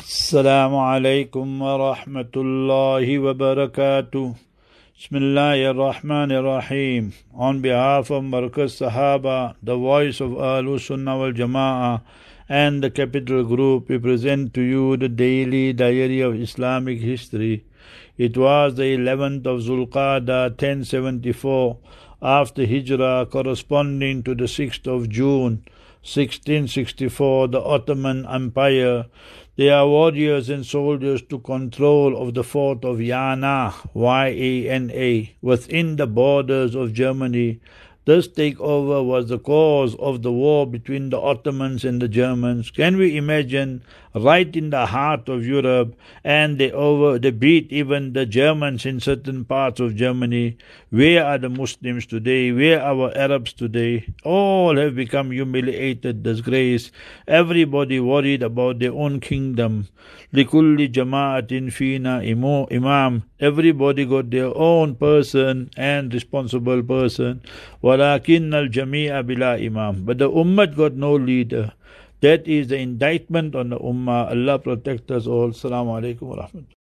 السلام عليكم ورحمة الله وبركاته بسم الله الرحمن الرحيم On behalf of Markaz Sahaba, the voice of Ahlul Sunnah wal Jama'ah and the Capital Group, we present to you the daily diary of Islamic history. It was the 11th of Zulqada 1074 after Hijrah corresponding to the 6th of June 1664 the Ottoman Empire. Their warriors and soldiers to control of the fort of Yana, Y-A-N-A, within the borders of Germany. This takeover was the cause of the war between the Ottomans and the Germans. Can we imagine? Right in the heart of Europe, and they over they beat even the Germans in certain parts of Germany. Where are the Muslims today? Where are our Arabs today? All have become humiliated, disgraced. Everybody worried about their own kingdom. Likulli jama'atin fina imam. Everybody got their own person and responsible person. وَلَكِنَّ الْجَمِيعَ بِلَا imam. But the ummah got no leader. That is the indictment on the Ummah. Allah protect us all. Assalamu alaikum wa rahmatullah.